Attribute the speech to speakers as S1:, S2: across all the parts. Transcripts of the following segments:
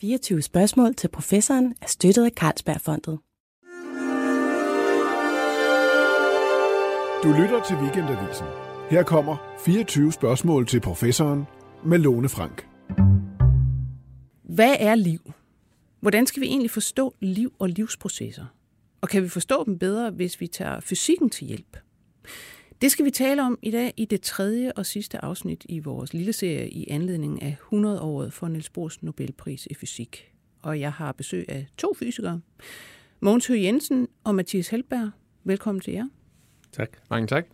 S1: 24 spørgsmål til professoren er støttet af Carlsbergfondet.
S2: Du lytter til Weekendavisen. Her kommer 24 spørgsmål til professoren med Lone Frank.
S3: Hvad er liv? Hvordan skal vi egentlig forstå liv og livsprocesser? Og kan vi forstå dem bedre, hvis vi tager fysikken til hjælp? Det skal vi tale om i dag i det tredje og sidste afsnit i vores lille serie i anledning af 100-året for Niels Bohrs Nobelpris i fysik. Og jeg har besøg af to fysikere, Mogens Høgh Jensen og Mathias Helberg. Velkommen til jer.
S4: Tak.
S5: Mange tak.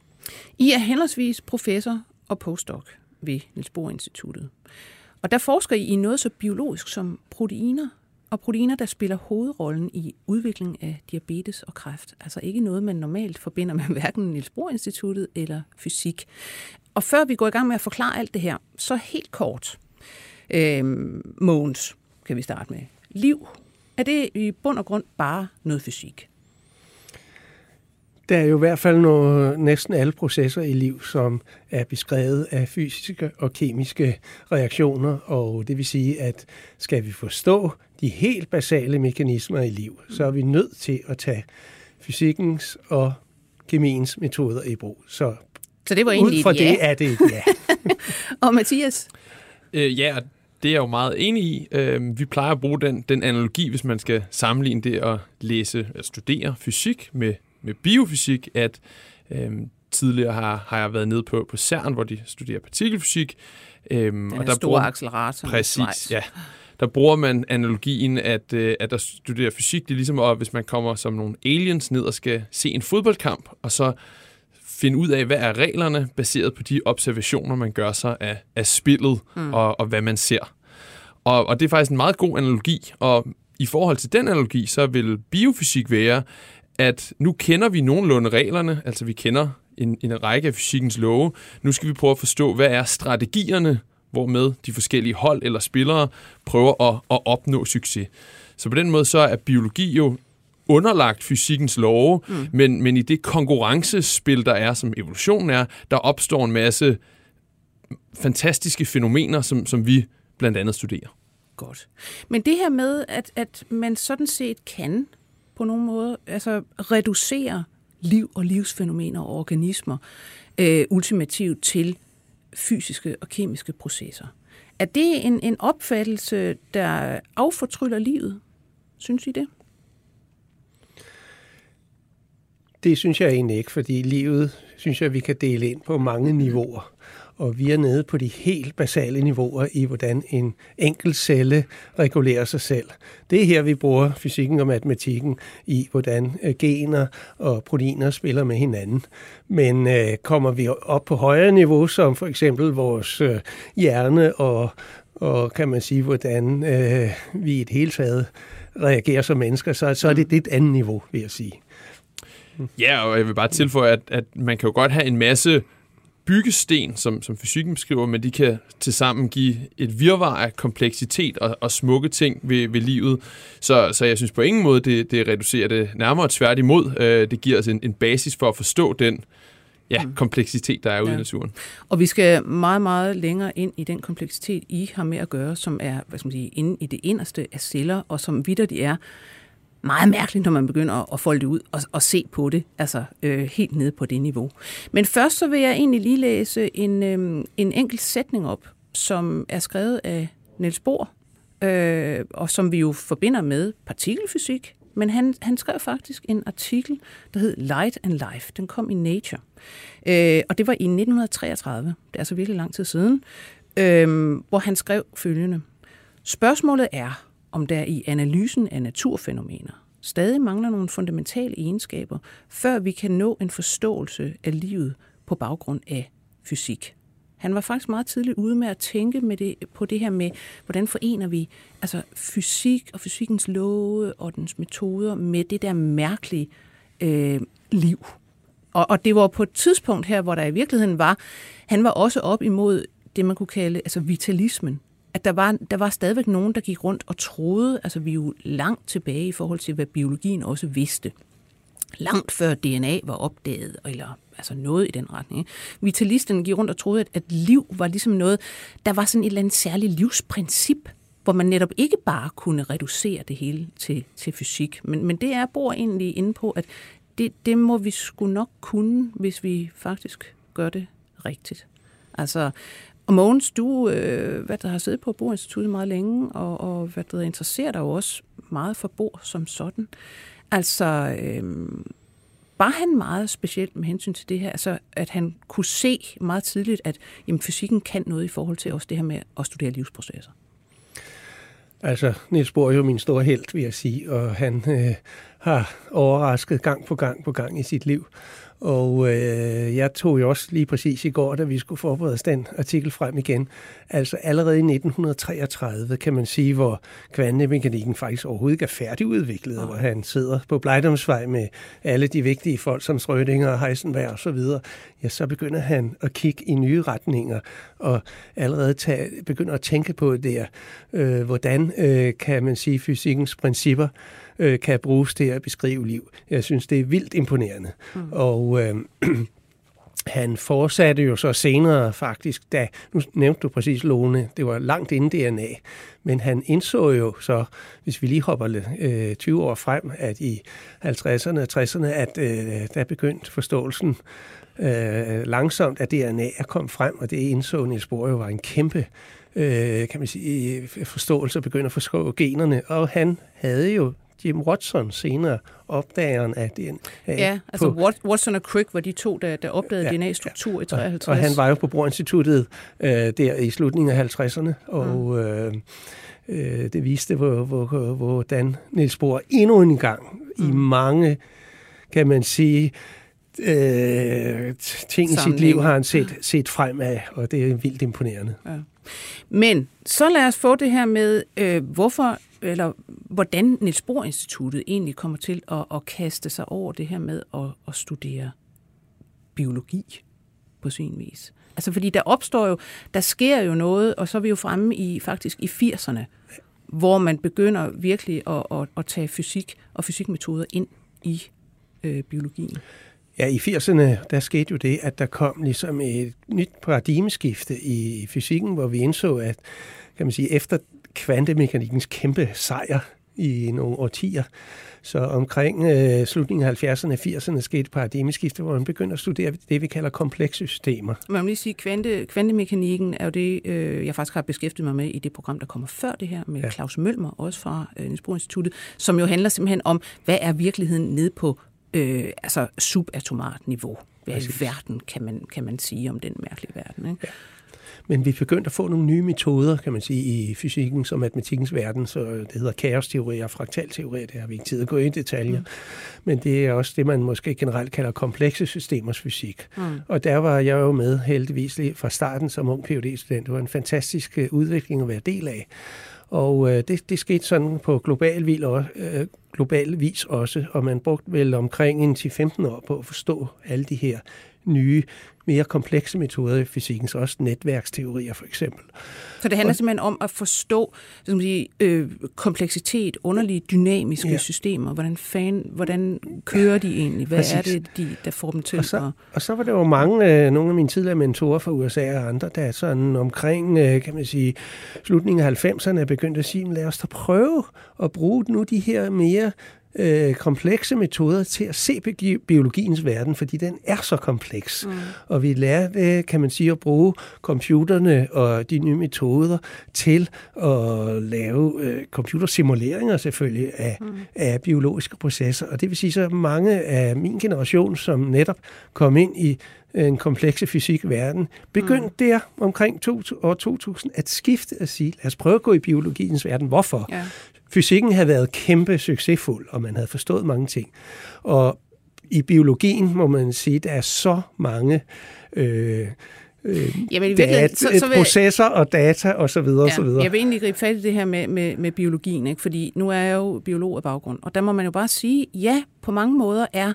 S3: I er henholdsvis professor og postdoc ved Niels Bohr Instituttet. Og der forsker I i noget så biologisk som proteiner, og proteiner, der spiller hovedrollen i udviklingen af diabetes og kræft. Altså ikke noget, man normalt forbinder med hverken Niels Bohr Instituttet eller fysik. Og før vi går i gang med at forklare alt det her, så helt kort. Øhm, Måns, kan vi starte med. Liv, er det i bund og grund bare noget fysik?
S4: Der er jo i hvert fald noget, næsten alle processer i liv, som er beskrevet af fysiske og kemiske reaktioner, og det vil sige, at skal vi forstå de helt basale mekanismer i liv, så er vi nødt til at tage fysikkens og kemiens metoder i brug. Så,
S3: så det var egentlig
S4: ud fra
S3: et ja.
S4: det er det et ja.
S3: og Mathias?
S5: Øh, ja, det er jeg jo meget enig i. Øh, vi plejer at bruge den, den analogi, hvis man skal sammenligne det at læse at studere fysik med med biofysik, at øh, tidligere har, har jeg været nede på, på CERN, hvor de studerer partikelfysik.
S3: Øh, og der store bruger, accelerator.
S5: Præcis, ja. Der bruger man analogien, at, øh, at der studerer fysik, det er ligesom, at hvis man kommer som nogle aliens ned og skal se en fodboldkamp, og så finde ud af, hvad er reglerne, baseret på de observationer, man gør sig af, af spillet mm. og, og hvad man ser. Og, og det er faktisk en meget god analogi, og i forhold til den analogi, så vil biofysik være, at nu kender vi nogenlunde reglerne, altså vi kender en, en række af fysikkens love. Nu skal vi prøve at forstå, hvad er strategierne, hvormed de forskellige hold eller spillere prøver at, at opnå succes. Så på den måde så er biologi jo underlagt fysikkens love, mm. men, men i det konkurrencespil, der er, som evolutionen er, der opstår en masse fantastiske fænomener, som, som vi blandt andet studerer.
S3: Godt. Men det her med, at, at man sådan set kan på nogen måde altså reducere liv og livsfænomener og organismer øh, ultimativt til fysiske og kemiske processer. Er det en, en opfattelse, der affortryller livet? Synes I det?
S4: Det synes jeg egentlig ikke, fordi livet synes jeg, vi kan dele ind på mange niveauer og vi er nede på de helt basale niveauer i, hvordan en enkelt celle regulerer sig selv. Det er her, vi bruger fysikken og matematikken i, hvordan øh, gener og proteiner spiller med hinanden. Men øh, kommer vi op på højere niveau, som for eksempel vores øh, hjerne og, og kan man sige, hvordan øh, vi i et hele taget reagerer som mennesker, så, så er det et andet niveau, vil jeg sige.
S5: Ja, og jeg vil bare tilføje, at, at man kan jo godt have en masse byggesten, som, som fysikken beskriver, men de kan tilsammen give et virvar af kompleksitet og, og smukke ting ved, ved livet. Så, så jeg synes på ingen måde, det, det reducerer det nærmere tværtimod. Øh, det giver os en, en basis for at forstå den ja, mm. kompleksitet, der er ude ja. i naturen.
S3: Og vi skal meget, meget længere ind i den kompleksitet, I har med at gøre, som er hvad skal man sige, inde i det inderste af celler, og som vidder de er meget mærkeligt, når man begynder at folde det ud og, og se på det, altså øh, helt nede på det niveau. Men først så vil jeg egentlig lige læse en, øh, en enkelt sætning op, som er skrevet af Niels Bohr, øh, og som vi jo forbinder med partikelfysik, men han, han skrev faktisk en artikel, der hed Light and Life. Den kom i Nature. Øh, og det var i 1933. Det er altså virkelig lang tid siden. Øh, hvor han skrev følgende. Spørgsmålet er, om der i analysen af naturfænomener stadig mangler nogle fundamentale egenskaber, før vi kan nå en forståelse af livet på baggrund af fysik. Han var faktisk meget tidligt ude med at tænke med det, på det her med, hvordan forener vi altså fysik og fysikkens love og dens metoder med det der mærkelige øh, liv. Og, og det var på et tidspunkt her, hvor der i virkeligheden var, han var også op imod det, man kunne kalde altså vitalismen at der var, der var stadigvæk nogen, der gik rundt og troede, altså vi er jo langt tilbage i forhold til, hvad biologien også vidste. Langt før DNA var opdaget, eller altså noget i den retning. Vitalisterne gik rundt og troede, at, at liv var ligesom noget, der var sådan et eller andet særligt livsprincip, hvor man netop ikke bare kunne reducere det hele til, til fysik. Men, men det er Bor egentlig inde på, at det, det må vi sgu nok kunne, hvis vi faktisk gør det rigtigt. Altså, og Mogens, du øh, hvad der har siddet på Bohr meget længe, og, og hvad der interesserer dig jo også meget for Bor som sådan. Altså, øh, var han meget specielt med hensyn til det her, altså at han kunne se meget tidligt, at jamen, fysikken kan noget i forhold til også det her med at studere livsprocesser?
S4: Altså, Niels Bohr er jo min store held, vil jeg sige, og han øh, har overrasket gang på gang på gang i sit liv. Og øh, jeg tog jo også lige præcis i går, da vi skulle forberede den artikel frem igen. Altså allerede i 1933, kan man sige, hvor kvantemekanikken faktisk overhovedet ikke er færdigudviklet, hvor han sidder på Blejdomsvej med alle de vigtige folk som Schrödinger og Heisenberg og så videre, ja, så begynder han at kigge i nye retninger og allerede tage, begynder at tænke på det, øh, hvordan øh, kan man sige fysikkens principper øh, kan bruges til at beskrive liv. Jeg synes, det er vildt imponerende. Mm. Og øh, han fortsatte jo så senere faktisk, da, nu nævnte du præcis Lone, det var langt inden DNA, men han indså jo så, hvis vi lige hopper øh, 20 år frem, at i 50'erne og 60'erne, at øh, der begyndte forståelsen øh, langsomt, at DNA er kommet frem, og det indså Niels Bohr jo var en kæmpe øh, kan man sige, forståelse og begyndte at forstå generne, og han havde jo Jim Watson senere, opdageren af DNA.
S3: Ja, altså på, Watson og Crick var de to, der, der opdagede ja, DNA-struktur ja, i 53.
S4: Og, og han var jo på Bohr-instituttet øh, der i slutningen af 50'erne, og mm. øh, øh, det viste, hvor, hvor, hvordan Niels Bohr endnu en gang mm. i mange, kan man sige, øh, ting i sit liv har han set, set fremad, og det er vildt imponerende. Ja.
S3: Men så lad os få det her med, øh, hvorfor eller hvordan Niels Bohr Instituttet egentlig kommer til at, at kaste sig over det her med at, at studere biologi på sin vis. Altså fordi der opstår jo, der sker jo noget, og så er vi jo fremme i faktisk i 80'erne, hvor man begynder virkelig at, at, at tage fysik og fysikmetoder ind i øh, biologien.
S4: Ja, i 80'erne, der skete jo det, at der kom ligesom et nyt paradigmeskifte i fysikken, hvor vi indså, at kan man sige, efter kvantemekanikkens kæmpe sejr i nogle årtier. Så omkring øh, slutningen af 70'erne og 80'erne skete paradigmeskifte, hvor man begynder at studere det, vi kalder komplekse systemer.
S3: Man må lige sige, kvante, kvantemekanikken er jo det, øh, jeg faktisk har beskæftiget mig med i det program, der kommer før det her, med ja. Claus Mølmer, også fra øh, Niels Bohr Instituttet, som jo handler simpelthen om, hvad er virkeligheden ned på øh, altså subatomart niveau? Hvad i verden kan man, kan man sige om den mærkelige verden? Ikke? Ja.
S4: Men vi er begyndt at få nogle nye metoder, kan man sige, i fysikken og matematikkens verden, så det hedder kaosteori og fraktalteori, det har vi ikke tid at gå ind i detaljer. Mm. Men det er også det, man måske generelt kalder komplekse systemers fysik. Mm. Og der var jeg jo med heldigvis lige fra starten som ung phd student Det var en fantastisk øh, udvikling at være del af. Og øh, det, det skete sådan på global, vis, øh, global vis også, og man brugte vel omkring en 10-15 år på at forstå alle de her nye mere komplekse metoder i fysikken, så også netværksteorier for eksempel.
S3: Så det handler og, simpelthen om at forstå skal man sige, øh, kompleksitet, underlige dynamiske ja. systemer. Hvordan, fan, hvordan kører de egentlig? Hvad Præcis. er det, de, der får dem til?
S4: Og så, og så var der jo mange, øh, nogle af mine tidligere mentorer fra USA og andre, der sådan omkring, øh, kan man sige, slutningen af 90'erne er begyndt at sige, lad os da prøve at bruge nu de her mere øh, komplekse metoder til at se biologiens verden, fordi den er så kompleks. Mm. Og vi lærer, kan man sige, at bruge computerne og de nye metoder til at lave øh, computersimuleringer selvfølgelig af, mm. af biologiske processer. Og det vil sige så mange af min generation, som netop kom ind i en komplekse fysik-verden, begyndte mm. der omkring to, år 2000 at skifte at sige, lad os prøve at gå i biologiens verden. Hvorfor? Ja fysikken havde været kæmpe succesfuld, og man havde forstået mange ting. Og i biologien må man sige, at der er så mange øh, øh, Jamen, data, så, så vil, processer og data og så videre, ja, og så videre.
S3: Jeg vil egentlig gribe fat i det her med, med, med biologien, ikke? fordi nu er jeg jo biolog af baggrund, og der må man jo bare sige, ja, på mange måder er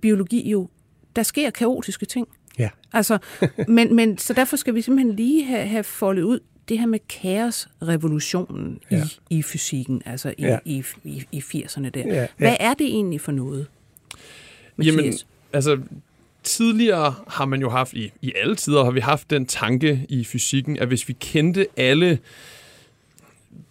S3: biologi jo, der sker kaotiske ting.
S4: Ja.
S3: Altså, men, men, så derfor skal vi simpelthen lige have, have foldet ud, det her med kaosrevolutionen ja. i, i fysikken, altså i, ja. i, i, i 80'erne der. Ja. Ja. Hvad er det egentlig for noget?
S5: Mathias? Jamen, altså tidligere har man jo haft, i, i alle tider har vi haft den tanke i fysikken, at hvis vi kendte alle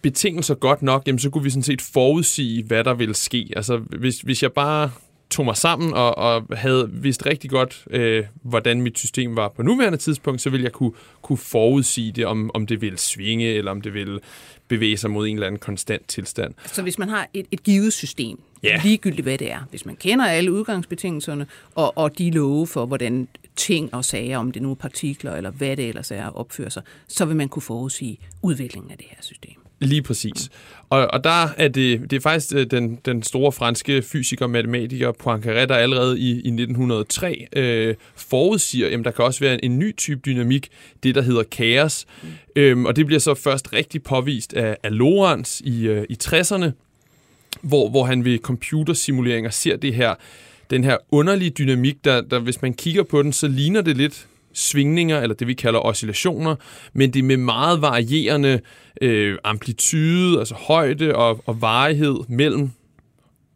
S5: betingelser godt nok, jamen, så kunne vi sådan set forudsige, hvad der ville ske. Altså, hvis, hvis jeg bare tog mig sammen og, og havde vidst rigtig godt, øh, hvordan mit system var på nuværende tidspunkt, så ville jeg kunne, kunne forudsige det, om, om det ville svinge, eller om det ville bevæge sig mod en eller anden konstant tilstand.
S3: Så hvis man har et, et givet system,
S5: Ja.
S3: ligegyldigt hvad det er, hvis man kender alle udgangsbetingelserne og, og de love for, hvordan ting og sager, om det nu er partikler eller hvad det ellers er, opfører sig, så vil man kunne forudsige udviklingen af det her system.
S5: Lige præcis. Og, og der er det, det er faktisk øh, den, den store franske fysiker og matematiker Poincaré, der allerede i, i 1903 øh, forudsiger, at der kan også være en, en ny type dynamik, det der hedder kaos. Mm. Øhm, og det bliver så først rigtig påvist af, af Lorentz i, øh, i 60'erne, hvor, hvor han ved computersimuleringer ser det her, den her underlige dynamik, der, der hvis man kigger på den, så ligner det lidt svingninger, eller det vi kalder oscillationer, men det er med meget varierende øh, amplitude, altså højde og, og varighed mellem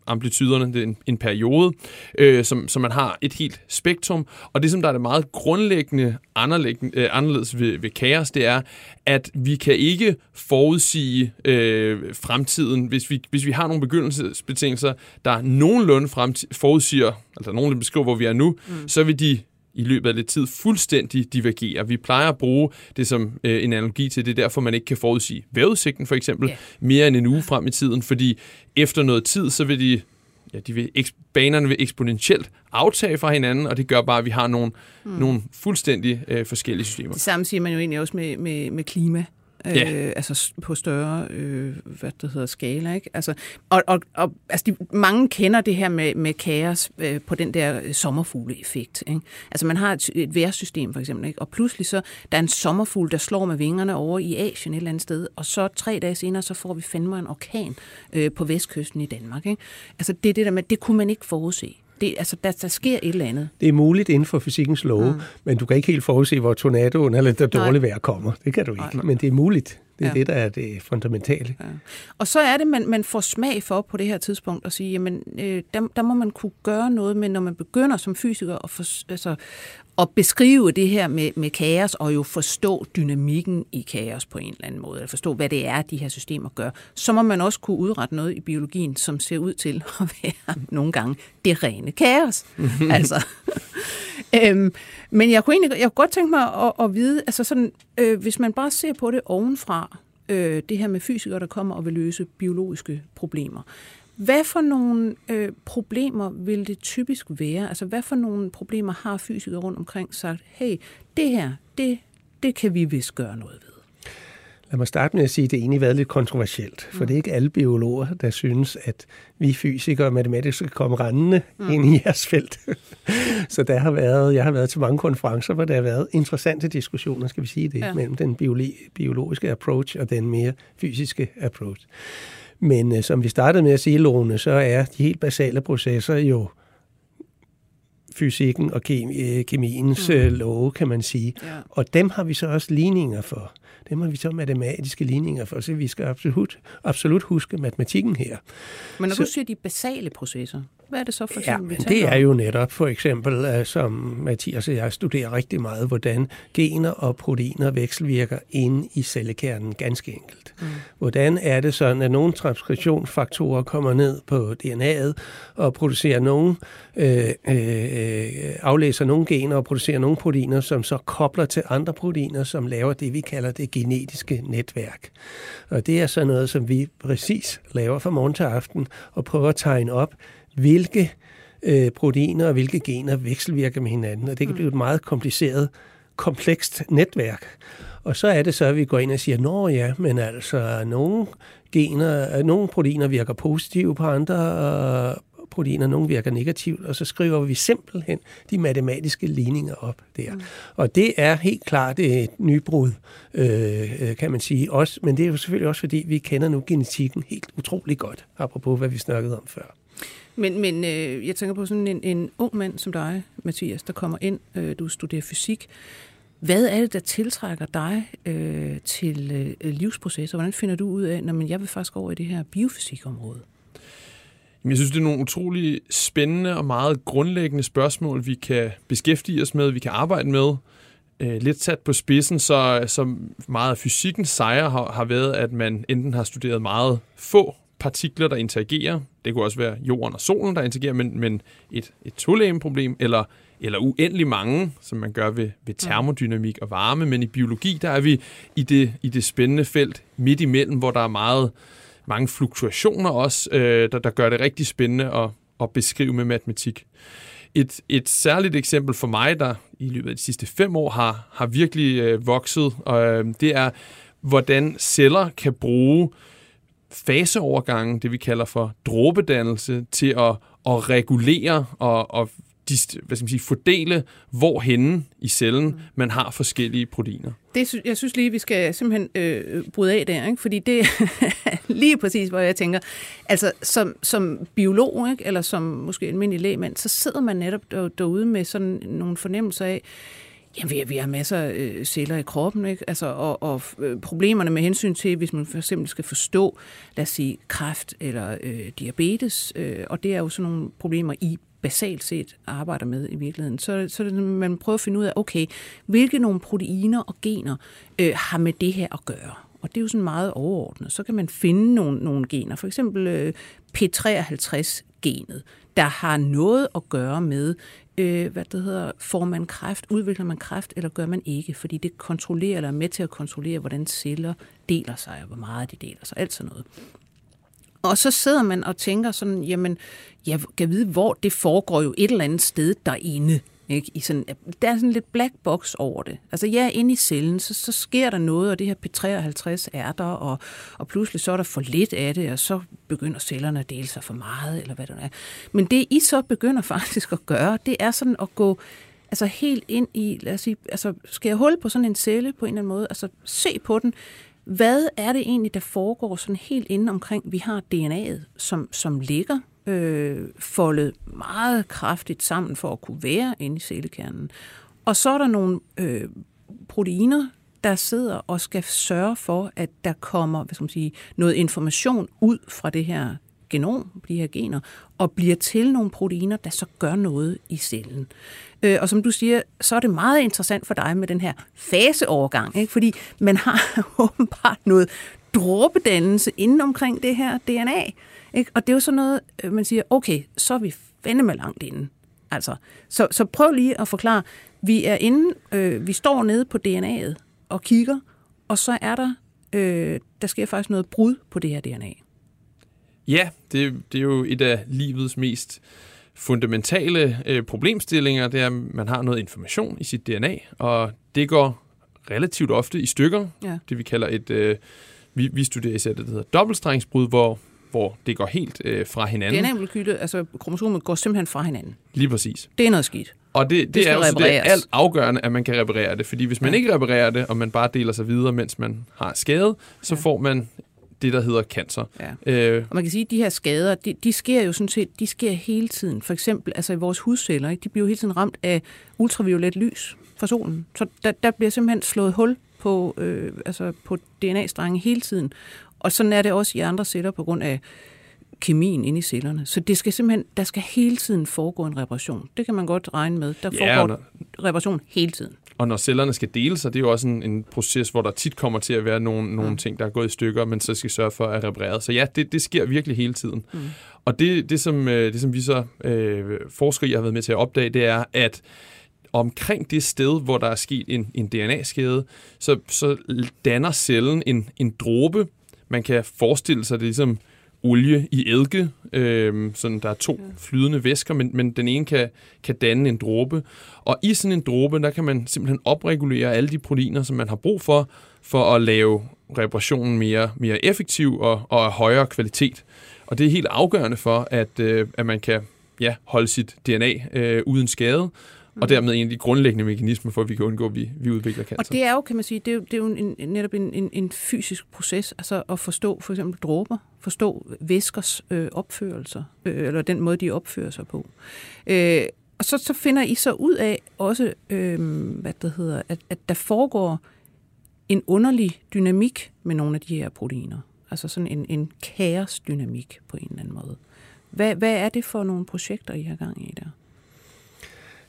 S5: amplituderne, det er en, en periode, øh, som, som man har et helt spektrum. Og det, som der er det meget grundlæggende anderledes, øh, anderledes ved, ved kaos, det er, at vi kan ikke forudsige øh, fremtiden, hvis vi, hvis vi har nogle begyndelsesbetingelser, der nogenlunde fremtid, forudsiger, altså nogenlunde beskriver, hvor vi er nu, mm. så vil de i løbet af lidt tid fuldstændig divergerer. Vi plejer at bruge det som øh, en analogi til, det er derfor, man ikke kan forudsige vejrudsigten for eksempel, yeah. mere end en uge frem i tiden, fordi efter noget tid, så vil de ja, de vil, banerne vil eksponentielt aftage fra hinanden, og det gør bare, at vi har nogle, mm. nogle fuldstændig øh, forskellige systemer.
S3: Det samme siger man jo egentlig også med, med, med klima. Ja. Øh, altså på større øh, hvad det hedder, skala. Ikke? Altså, og, og, og altså de, mange kender det her med, med kaos øh, på den der øh, sommerfugle-effekt. Ikke? Altså man har et, et værsystem for eksempel, ikke? og pludselig så der er en sommerfugl, der slår med vingerne over i Asien et eller andet sted, og så tre dage senere, så får vi fandme en orkan øh, på vestkysten i Danmark. Ikke? Altså det, det der med, det kunne man ikke forudse. Det, altså, der, der sker et eller andet.
S4: Det er muligt inden for fysikkens love, mm. men du kan ikke helt forudse, hvor tornadoen eller det dårlige vejr kommer. Det kan du ikke, Nej. men det er muligt. Det er ja. det, der er det fundamentale. Ja.
S3: Og så er det, man, man får smag for på det her tidspunkt at sige, jamen, øh, der, der må man kunne gøre noget med, når man begynder som fysiker at, for, altså, at beskrive det her med, med kaos, og jo forstå dynamikken i kaos på en eller anden måde, eller forstå, hvad det er, de her systemer gør, så må man også kunne udrette noget i biologien, som ser ud til at være nogle gange det rene kaos. altså. øhm, men jeg kunne egentlig jeg kunne godt tænke mig at, at vide, altså sådan, øh, hvis man bare ser på det ovenfra, øh, det her med fysikere, der kommer og vil løse biologiske problemer. Hvad for nogle øh, problemer vil det typisk være? Altså, hvad for nogle problemer har fysikere rundt omkring sagt, hey, det her, det, det kan vi vist gøre noget ved?
S4: Lad mig starte med at sige, at det egentlig været lidt kontroversielt, for mm. det er ikke alle biologer, der synes, at vi fysikere og matematikere skal komme rendende mm. ind i jeres felt. Så der har været, jeg har været til mange konferencer, hvor der har været interessante diskussioner, skal vi sige det, ja. mellem den biologiske approach og den mere fysiske approach. Men øh, som vi startede med at sige, Lone, så er de helt basale processer jo fysikken og kemi, øh, kemiens mm. øh, love, kan man sige. Ja. Og dem har vi så også ligninger for. Dem har vi så matematiske ligninger for, så vi skal absolut, absolut huske matematikken her.
S3: Men når
S4: så,
S3: du siger de basale processer, hvad er det så for
S4: eksempel, ja, vi det er jo netop for eksempel, som Mathias og jeg studerer rigtig meget, hvordan gener og proteiner vekselvirker inde i cellekernen, ganske enkelt. Mm. Hvordan er det sådan, at nogle transkriptionsfaktorer kommer ned på DNA'et og producerer nogle, øh, øh, aflæser nogle gener og producerer nogle proteiner, som så kobler til andre proteiner, som laver det, vi kalder det genetiske netværk. Og det er så noget, som vi præcis laver fra morgen til aften og prøver at tegne op, hvilke øh, proteiner og hvilke gener vekselvirker med hinanden, og det kan blive et meget kompliceret, komplekst netværk. Og så er det så, at vi går ind og siger, nå ja, men altså, nogle gener, nogle proteiner virker positivt på andre proteiner, nogle virker negativt, og så skriver vi simpelthen de matematiske ligninger op der. Mm. Og det er helt klart et nybrud, øh, kan man sige, også, men det er jo selvfølgelig også, fordi vi kender nu genetikken helt utrolig godt, apropos hvad vi snakkede om før.
S3: Men, men øh, jeg tænker på sådan en, en ung mand som dig, Mathias, der kommer ind, øh, du studerer fysik. Hvad er det, der tiltrækker dig øh, til øh, livsprocesser? Hvordan finder du ud af, når jeg vil faktisk over i det her biofysikområde?
S5: Jeg synes, det er nogle utrolig spændende og meget grundlæggende spørgsmål, vi kan beskæftige os med, vi kan arbejde med. Øh, lidt sat på spidsen, så, så meget af fysikkens sejre har, har været, at man enten har studeret meget få partikler, der interagerer. Det kunne også være jorden og solen, der interagerer, men, men et, et problem eller, eller uendelig mange, som man gør ved, ved termodynamik og varme. Men i biologi, der er vi i det, i det spændende felt midt imellem, hvor der er meget, mange fluktuationer også, øh, der, der gør det rigtig spændende at, at beskrive med matematik. Et, et særligt eksempel for mig, der i løbet af de sidste fem år har, har virkelig øh, vokset, og øh, det er, hvordan celler kan bruge faseovergangen, det vi kalder for dråbedannelse, til at, at regulere og, og hvad skal man sige, fordele, hvorhenne i cellen mm. man har forskellige proteiner.
S3: Det, jeg synes lige, vi skal simpelthen øh, bryde af der, ikke? fordi det er lige præcis, hvor jeg tænker, altså som, som biolog, ikke? eller som måske almindelig lægmand, så sidder man netop derude med sådan nogle fornemmelser af, Jamen, vi, vi har masser af øh, celler i kroppen, ikke? Altså, og, og øh, problemerne med hensyn til, hvis man for eksempel skal forstå, lad os sige, kræft eller øh, diabetes, øh, og det er jo sådan nogle problemer, I basalt set arbejder med i virkeligheden, så, så det, man prøver at finde ud af, okay, hvilke nogle proteiner og gener øh, har med det her at gøre? Og det er jo sådan meget overordnet. Så kan man finde nogle, nogle gener, for eksempel øh, P53-genet, der har noget at gøre med, øh, hvad det hedder, får man kræft, udvikler man kræft, eller gør man ikke, fordi det kontrollerer, eller er med til at kontrollere, hvordan celler deler sig, og hvor meget de deler sig, alt sådan noget. Og så sidder man og tænker sådan, jamen, jeg kan vide, hvor det foregår jo et eller andet sted derinde. Ikke? I sådan, der er sådan lidt black box over det. Altså, ja, inde i cellen, så, så sker der noget, og det her P53 er der, og, og pludselig så er der for lidt af det, og så begynder cellerne at dele sig for meget, eller hvad det er. Men det, I så begynder faktisk at gøre, det er sådan at gå altså helt ind i, lad os sige, altså skal jeg holde på sådan en celle på en eller anden måde, altså se på den, hvad er det egentlig, der foregår sådan helt inde omkring? Vi har DNA'et, som, som ligger øh, foldet meget kraftigt sammen for at kunne være inde i cellekernen. Og så er der nogle øh, proteiner, der sidder og skal sørge for, at der kommer hvad skal man sige, noget information ud fra det her genom, de her gener, og bliver til nogle proteiner, der så gør noget i cellen. Øh, og som du siger, så er det meget interessant for dig med den her faseovergang, ikke? fordi man har åbenbart noget dråbedannelse inden omkring det her DNA. Ikke? Og det er jo sådan noget, øh, man siger, okay, så er vi fandeme langt inde. Altså, så, så prøv lige at forklare, vi er inde, øh, vi står nede på DNA'et og kigger, og så er der, øh, der sker faktisk noget brud på det her DNA.
S5: Ja, det, det er jo et af livets mest fundamentale øh, problemstillinger, det er, at man har noget information i sit DNA, og det går relativt ofte i stykker. Ja. Det vi kalder et, øh, vi, vi studerer især det, der hedder dobbeltstrengsbrud, hvor hvor det går helt øh, fra hinanden.
S3: DNA-molekylet, altså kromosomet, går simpelthen fra hinanden.
S5: Lige præcis.
S3: Det er noget skidt.
S5: Og det, det, det er jo det er alt afgørende, at man kan reparere det. Fordi hvis man ja. ikke reparerer det, og man bare deler sig videre, mens man har skade, så ja. får man det, der hedder cancer.
S3: Ja. Øh, og man kan sige, at de her skader, de, de sker jo sådan set, de sker hele tiden. For eksempel altså i vores hudceller, ikke? de bliver jo hele tiden ramt af ultraviolet lys fra solen. Så der, der bliver simpelthen slået hul på, øh, altså på DNA-strenge hele tiden. Og sådan er det også i andre celler på grund af kemien inde i cellerne. Så det skal simpelthen, der skal hele tiden foregå en reparation. Det kan man godt regne med. Der ja, foregår når, reparation hele tiden.
S5: Og når cellerne skal dele sig, det er jo også en, en proces, hvor der tit kommer til at være nogle, nogle ja. ting, der er gået i stykker, men så skal sørge for at reparere. Så ja, det, det sker virkelig hele tiden. Mm. Og det, det, som, øh, det, som vi så øh, forskere har været med til at opdage, det er, at omkring det sted, hvor der er sket en, en DNA-skade, så, så danner cellen en, en dråbe, man kan forestille sig det ligesom olie i eddike, øh, sådan der er to flydende væsker, men, men den ene kan, kan danne en dråbe. Og i sådan en dråbe, der kan man simpelthen opregulere alle de proteiner, som man har brug for, for at lave reparationen mere, mere effektiv og, og af højere kvalitet. Og det er helt afgørende for, at, øh, at man kan ja, holde sit DNA øh, uden skade, og dermed en af de grundlæggende mekanismer for, at vi kan undgå, at vi, vi udvikler cancer.
S3: Og det er jo, kan man sige, det er jo, det er jo en, netop en, en, en fysisk proces, altså at forstå for eksempel dråber, forstå væskers øh, opførelser, øh, eller den måde, de opfører sig på. Øh, og så, så finder I så ud af også, øh, hvad det hedder, at, at der foregår en underlig dynamik med nogle af de her proteiner. Altså sådan en, en kaosdynamik på en eller anden måde. Hvad, hvad er det for nogle projekter, I har gang i der?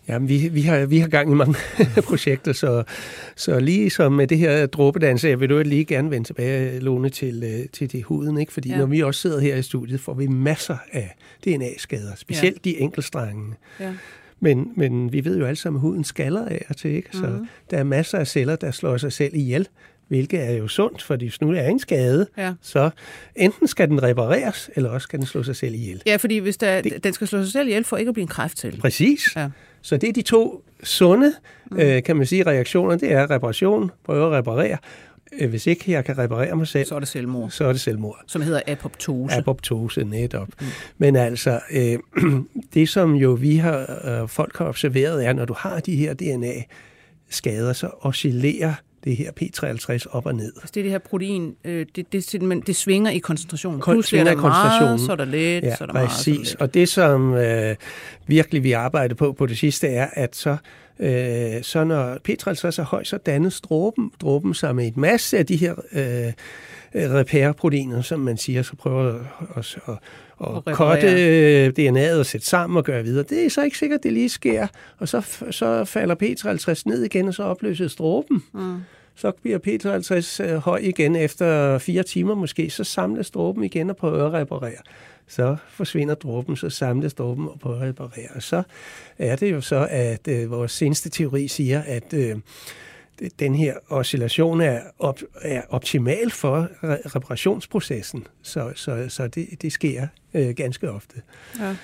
S4: Jamen, vi, vi, har, vi har gang i mange projekter, så, så lige som med det her dråbedans, jeg vil du lige gerne vende tilbage, Lone, til, øh, til det huden, ikke? fordi ja. når vi også sidder her i studiet, får vi masser af DNA-skader, specielt ja. de enkeltstrengene. Ja. Men, men vi ved jo alle sammen, at huden skaller af og til, ikke? så mm-hmm. der er masser af celler, der slår sig selv ihjel, hvilket er jo sundt, fordi hvis nu er en skade, ja. så enten skal den repareres, eller også skal den slå sig selv ihjel.
S3: Ja, fordi hvis der, det, den skal slå sig selv ihjel for ikke at blive en kræftcelle.
S4: Præcis. Ja. Så det er de to sunde, mm. øh, kan man sige, reaktioner. Det er reparation, prøve at reparere. Øh, hvis ikke jeg kan reparere mig selv,
S3: så er det selvmord.
S4: Så er det selvmord.
S3: Som hedder apoptose.
S4: Apoptose, netop. Mm. Men altså, øh, det som jo vi har, øh, folk har observeret, er, når du har de her DNA-skader, så oscillerer det her P53 op og ned.
S3: Altså det det her protein, øh, det, det, det, det svinger i koncentration. Kon- Pludselig er der meget, så er der lidt, ja, så er der præcis. meget, lidt.
S4: Og det, som øh, virkelig vi arbejder på på det sidste, er, at så, øh, så når P53 er høj, så dannes dråben, dråben sig med et masse af de her øh, repair-proteiner, som man siger, så prøver at, at, at, at kotte DNA'et og sætte sammen og gøre videre. Det er så ikke sikkert, det lige sker. Og så, så falder P53 ned igen, og så opløses dråben. Mm. Så bliver P52 øh, høj igen efter fire timer måske, så samles dråben igen og prøver at reparere. Så forsvinder dråben, så samles dråben og prøver at reparere. Og så er det jo så, at øh, vores seneste teori siger, at øh, den her oscillation er, op, er optimal for reparationsprocessen, så, så, så det, det sker øh, ganske ofte. Ja.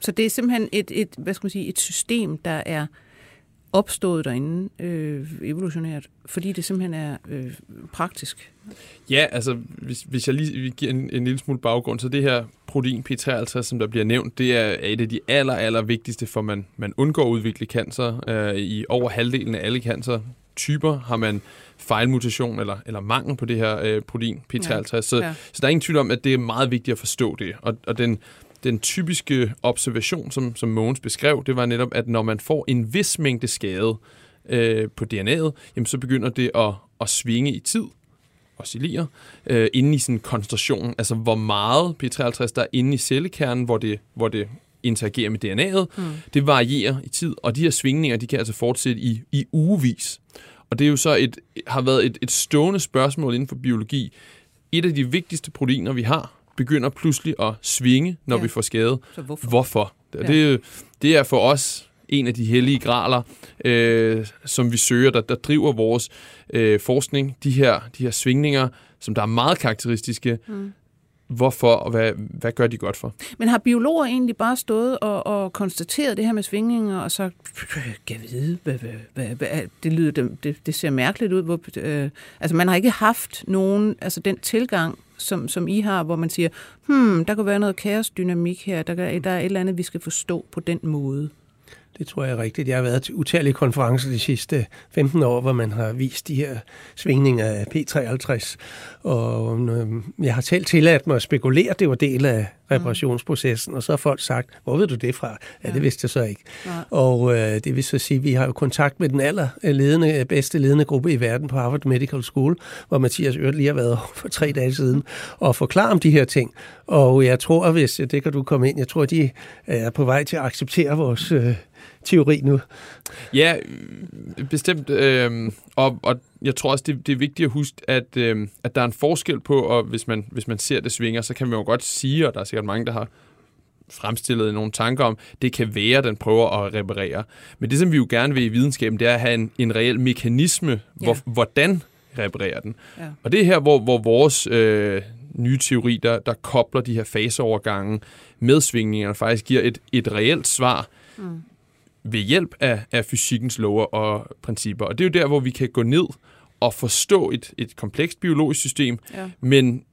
S3: Så det er simpelthen et, et, hvad skal man sige, et system, der er opstået derinde øh, evolutionært, fordi det simpelthen er øh, praktisk?
S5: Ja, altså hvis, hvis jeg lige giver en, en lille smule baggrund, så det her protein P53, som der bliver nævnt, det er et af de aller, aller vigtigste, for man, man undgår at udvikle cancer. Øh, I over halvdelen af alle cancer typer har man fejlmutation eller, eller mangel på det her øh, protein P53. Ja. Så, ja. så der er ingen tvivl om, at det er meget vigtigt at forstå det. Og, og den, den typiske observation, som, som Mogens beskrev, det var netop, at når man får en vis mængde skade øh, på DNA'et, jamen, så begynder det at, at svinge i tid, oscillere, øh, inde i sådan en koncentration, altså hvor meget P53 der er inde i cellekernen, hvor det, hvor det interagerer med DNA'et, mm. det varierer i tid, og de her svingninger, de kan altså fortsætte i, i ugevis. Og det er jo så et, har været et, et stående spørgsmål inden for biologi. Et af de vigtigste proteiner, vi har, begynder pludselig at svinge, når ja. vi får skade.
S3: Så hvorfor?
S5: Hvorfor? Ja. Det, det er for os en af de hellige graler, øh, som vi søger, der, der driver vores øh, forskning. De her, de her svingninger, som der er meget karakteristiske, mm hvorfor, og hvad, hvad gør de godt for?
S3: Men har biologer egentlig bare stået og, og konstateret det her med svingninger, og så kan vide, hvad, hvad, hvad, hvad, det, lyder, det, det ser mærkeligt ud. Hvor, øh, altså man har ikke haft nogen, altså den tilgang, som, som I har, hvor man siger, hmm, der kan være noget kaosdynamik her, der, kan, der er et eller andet, vi skal forstå på den måde.
S4: Det tror jeg er rigtigt. Jeg har været til utallige konferencer de sidste 15 år, hvor man har vist de her svingninger af P53. Og øhm, jeg har selv tilladt mig at spekulere, det var del af reparationsprocessen, og så har folk sagt, hvor ved du det fra? Ja, det vidste jeg så ikke. Ja. Og øh, det vil så sige, at vi har jo kontakt med den aller ledende, bedste ledende gruppe i verden på Harvard Medical School, hvor Mathias Ørt lige har været for tre dage siden, og forklare om de her ting. Og jeg tror, hvis det kan du komme ind, jeg tror, de er på vej til at acceptere vores øh, teori nu.
S5: Ja, bestemt. Øh, og, og jeg tror også, det, det er vigtigt at huske, at, øh, at der er en forskel på, og hvis man, hvis man ser det svinger, så kan man jo godt sige, og der er sikkert mange, der har fremstillet nogle tanker om, det kan være, at den prøver at reparere. Men det, som vi jo gerne vil i videnskaben, det er at have en, en reel mekanisme, ja. hvor, hvordan reparerer den. Ja. Og det er her, hvor, hvor vores øh, nye teori, der, der kobler de her faseovergange med svingningerne, faktisk giver et, et reelt svar. Mm ved hjælp af, af fysikkens lover og principper. Og det er jo der, hvor vi kan gå ned og forstå et, et komplekst biologisk system, ja. men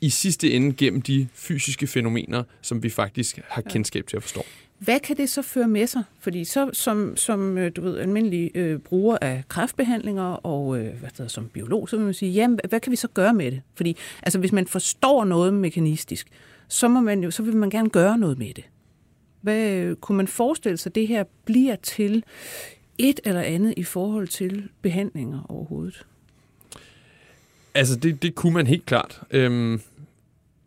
S5: i sidste ende gennem de fysiske fænomener, som vi faktisk har kendskab til at forstå.
S3: Hvad kan det så føre med sig? Fordi så som, som øh, du ved, almindelig øh, bruger af kræftbehandlinger og øh, hvad hedder, som biolog, så vil man sige, jamen, hvad kan vi så gøre med det? Fordi altså, hvis man forstår noget mekanistisk, så, må man jo, så vil man gerne gøre noget med det. Hvad kunne man forestille sig, det her bliver til et eller andet i forhold til behandlinger overhovedet?
S5: Altså, det, det kunne man helt klart. Øhm,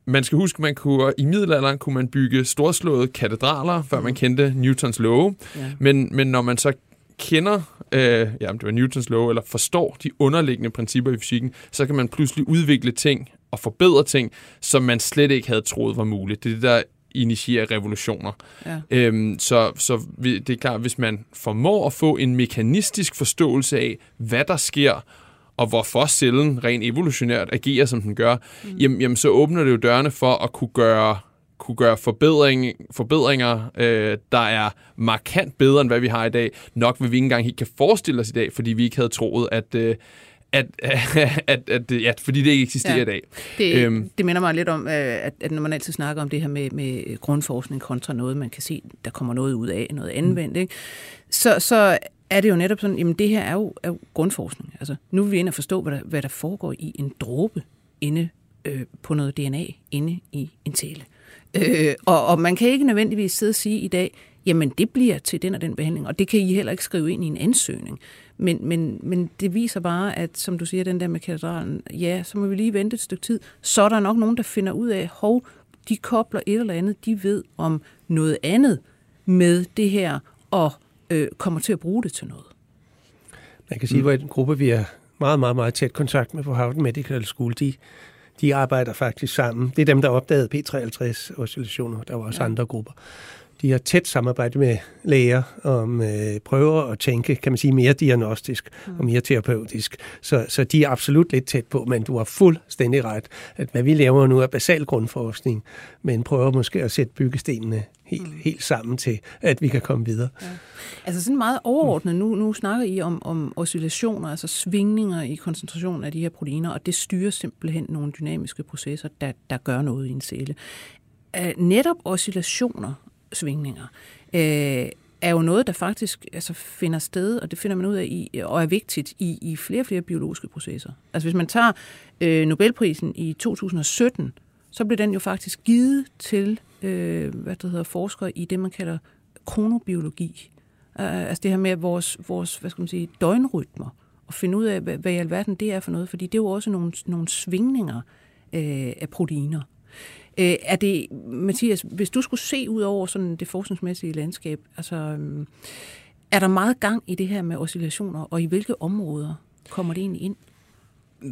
S5: man skal huske, man kunne, i middelalderen kunne man bygge storslåede katedraler, før man kendte Newtons love. Ja. Men, men når man så kender, øh, ja, det var Newtons love, eller forstår de underliggende principper i fysikken, så kan man pludselig udvikle ting og forbedre ting, som man slet ikke havde troet var muligt. Det er det, der initierer revolutioner. Ja. Øhm, så, så det er klart, hvis man formår at få en mekanistisk forståelse af, hvad der sker, og hvorfor cellen rent evolutionært agerer, som den gør, mm. jamen, jamen så åbner det jo dørene for at kunne gøre kunne gøre forbedring, forbedringer, øh, der er markant bedre, end hvad vi har i dag. Nok vil vi ikke engang helt kan forestille os i dag, fordi vi ikke havde troet, at, øh, at, at, at, ja, fordi det ikke eksisterer ja. i dag.
S3: Det, øhm. det minder mig lidt om, øh, at, at når man altid snakker om det her med, med grundforskning kontra noget, man kan se, der kommer noget ud af, noget anvendt, mm. ikke? Så, så er det jo netop sådan, jamen det her er jo, er jo grundforskning. Altså, nu er vi inde og forstå, hvad der, hvad der foregår i en dråbe inde øh, på noget DNA inde i en tæle. Øh, og, og man kan ikke nødvendigvis sidde og sige i dag, jamen det bliver til den og den behandling, og det kan I heller ikke skrive ind i en ansøgning. Men, men, men det viser bare, at som du siger, den der med katedralen, ja, så må vi lige vente et stykke tid. Så er der nok nogen, der finder ud af, hov, de kobler et eller andet, de ved om noget andet med det her, og øh, kommer til at bruge det til noget.
S4: Man kan sige, at en gruppe, vi har meget, meget, meget tæt kontakt med på Harvard Medical School, de, de arbejder faktisk sammen. Det er dem, der opdagede P53-oscillationer. Der var også ja. andre grupper. De har tæt samarbejde med læger om øh, prøver at tænke, kan man sige, mere diagnostisk mm. og mere terapeutisk. Så, så de er absolut lidt tæt på, men du har fuldstændig ret, at hvad vi laver nu er basal grundforskning, men prøver måske at sætte byggestenene helt, mm. helt sammen til, at vi kan komme videre. Ja.
S3: Altså sådan meget overordnet, nu, nu snakker I om, om oscillationer, altså svingninger i koncentrationen af de her proteiner, og det styrer simpelthen nogle dynamiske processer, der, der gør noget i en celle. Netop oscillationer, svingninger, øh, er jo noget, der faktisk altså, finder sted, og det finder man ud af, i, og er vigtigt i, i flere og flere biologiske processer. Altså hvis man tager øh, Nobelprisen i 2017, så blev den jo faktisk givet til øh, hvad det hedder, forskere i det, man kalder kronobiologi. Uh, altså det her med vores, vores hvad skal man sige, døgnrytmer, og finde ud af, hvad, hvad i alverden det er for noget, fordi det er jo også nogle, nogle svingninger øh, af proteiner. Øh, er det, Mathias, hvis du skulle se ud over sådan det forskningsmæssige landskab, altså, øh, er der meget gang i det her med oscillationer, og i hvilke områder kommer det egentlig ind?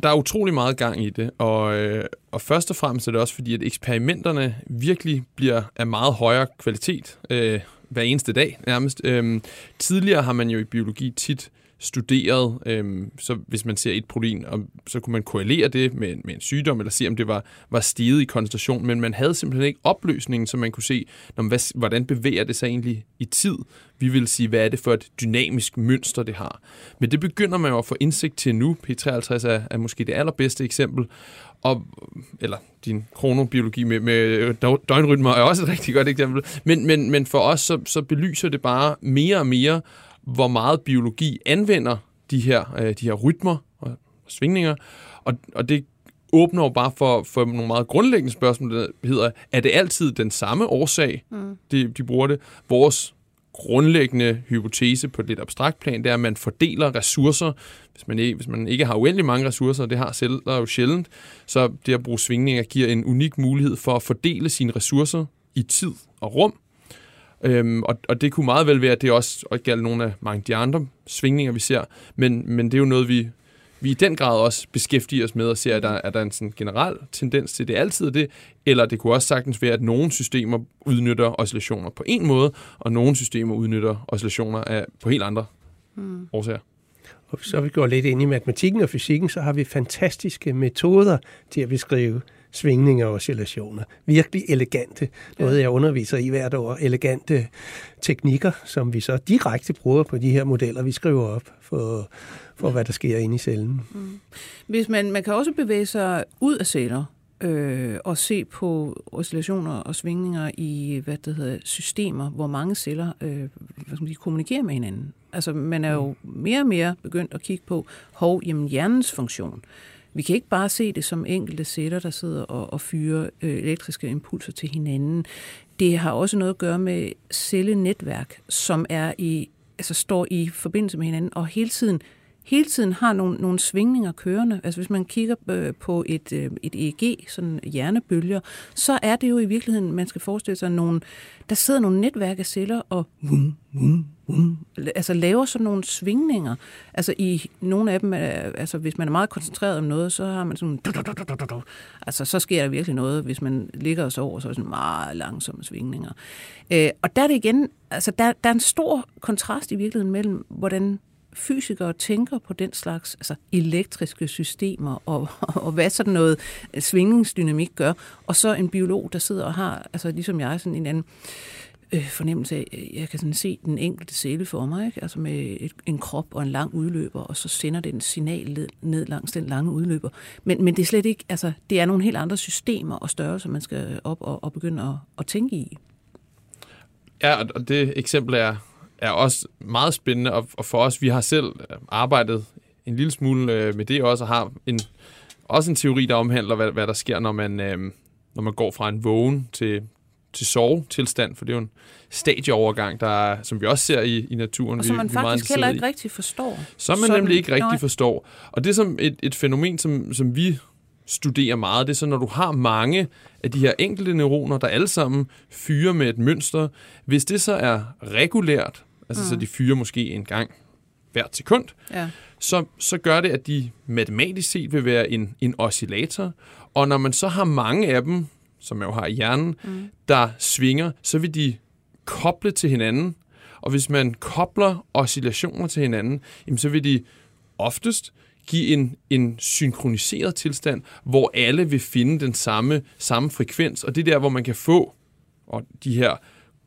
S5: der er utrolig meget gang i det, og, øh, og først og fremmest er det også fordi, at eksperimenterne virkelig bliver af meget højere kvalitet øh, hver eneste dag nærmest. Øh, tidligere har man jo i biologi tit studeret, øh, så hvis man ser et protein, og så kunne man korrelere det med, med en sygdom, eller se, om det var, var steget i koncentration, men man havde simpelthen ikke opløsningen, så man kunne se, når, hvad, hvordan bevæger det sig egentlig i tid. Vi vil sige, hvad er det for et dynamisk mønster, det har. Men det begynder man jo at få indsigt til nu. P53 er, er måske det allerbedste eksempel, og, eller din kronobiologi med, med øh, døgnrytmer er også et rigtig godt eksempel. Men, men, men for os, så, så belyser det bare mere og mere, hvor meget biologi anvender de her, øh, de her rytmer og svingninger, og, og det åbner jo bare for, for nogle meget grundlæggende spørgsmål, der hedder, er det altid den samme årsag, mm. de, de bruger det? Vores grundlæggende hypotese på et lidt abstrakt plan, det er, at man fordeler ressourcer. Hvis man ikke, hvis man ikke har uendelig mange ressourcer, og det har celler jo sjældent, så det at bruge svingninger giver en unik mulighed for at fordele sine ressourcer i tid og rum, Øhm, og, og det kunne meget vel være, at det også gælder nogle af mange af de andre svingninger, vi ser. Men, men det er jo noget, vi, vi i den grad også beskæftiger os med og ser, at der er der en sådan generel tendens til, det altid det, eller det kunne også sagtens være, at nogle systemer udnytter oscillationer på en måde, og nogle systemer udnytter oscillationer af, på helt andre hmm. årsager.
S4: Og så vi går lidt ind i matematikken og fysikken, så har vi fantastiske metoder til at beskrive svingninger og oscillationer. Virkelig elegante, noget jeg underviser i hvert år, elegante teknikker, som vi så direkte bruger på de her modeller, vi skriver op for, for hvad der sker inde i cellen. Mm.
S3: Hvis man, man kan også bevæge sig ud af celler, øh, og se på oscillationer og svingninger i hvad det hedder, systemer, hvor mange celler øh, hvad skal man sige, kommunikerer med hinanden. Altså, man er jo mere og mere begyndt at kigge på, hov, jamen, hjernens funktion. Vi kan ikke bare se det som enkelte sætter, der sidder og, og fyrer øh, elektriske impulser til hinanden. Det har også noget at gøre med cellenetværk, som er i, altså står i forbindelse med hinanden og hele tiden hele tiden har nogle, nogle svingninger kørende. Altså hvis man kigger øh, på et, øh, et EEG, sådan hjernebølger, så er det jo i virkeligheden, man skal forestille sig, nogle, der sidder nogle netværk af celler og vum, vum, vum, altså laver sådan nogle svingninger. Altså i nogle af dem, altså hvis man er meget koncentreret om noget, så har man sådan, du, du, du, du, du. altså så sker der virkelig noget. Hvis man ligger og sover, så er det sådan meget langsomme svingninger. Øh, og der er det igen, altså der, der er en stor kontrast i virkeligheden mellem, hvordan fysikere tænker på den slags altså elektriske systemer, og, og hvad sådan noget øh, svingningsdynamik gør, og så en biolog, der sidder og har, altså ligesom jeg, sådan en anden øh, fornemmelse af, øh, jeg kan sådan se den enkelte celle for mig, ikke? altså med et, en krop og en lang udløber, og så sender den signal ned, ned langs den lange udløber. Men, men det er slet ikke, altså det er nogle helt andre systemer og størrelser, man skal op og, og begynde at, at tænke i.
S5: Ja, og det eksempel er er også meget spændende, og, og for os, vi har selv øh, arbejdet en lille smule øh, med det også, og har en, også en teori, der omhandler, hvad, hvad der sker, når man, øh, når man går fra en vågen til, til sovetilstand, for det er jo en stadieovergang, der, som vi også ser i, i naturen.
S3: Og som man
S5: vi,
S3: faktisk heller ikke i. rigtig forstår.
S5: Som man Sådan, nemlig ikke rigtig nej. forstår. Og det er som et, et fænomen, som, som vi studerer meget, det er så, når du har mange af de her enkelte neuroner, der alle sammen fyrer med et mønster, hvis det så er regulært, altså mm. så de fyrer måske en gang hvert sekund, ja. så, så gør det, at de matematisk set vil være en, en oscillator. Og når man så har mange af dem, som man jo har i hjernen, mm. der svinger, så vil de koble til hinanden. Og hvis man kobler oscillationer til hinanden, jamen, så vil de oftest give en, en synkroniseret tilstand, hvor alle vil finde den samme, samme frekvens. Og det er der, hvor man kan få og de her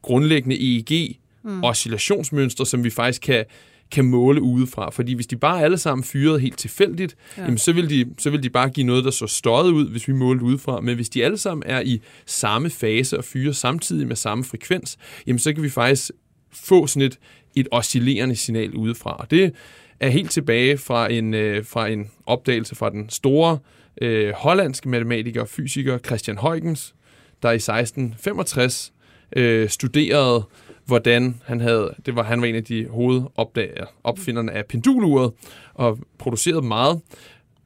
S5: grundlæggende EEG mm. oscillationsmønstre, som vi faktisk kan, kan måle udefra. Fordi hvis de bare alle sammen fyrede helt tilfældigt, ja. jamen, så, vil de, så vil de bare give noget, der så støjet ud, hvis vi målte udefra. Men hvis de alle sammen er i samme fase og fyrer samtidig med samme frekvens, jamen, så kan vi faktisk få sådan et, et oscillerende signal udefra. Og det er helt tilbage fra en, øh, fra en opdagelse fra den store øh, hollandske matematiker og fysiker Christian Huygens, der i 1665 øh, studerede hvordan han havde, det var, han var en af de hovedopdager, opfinderne af penduluret, og produceret meget,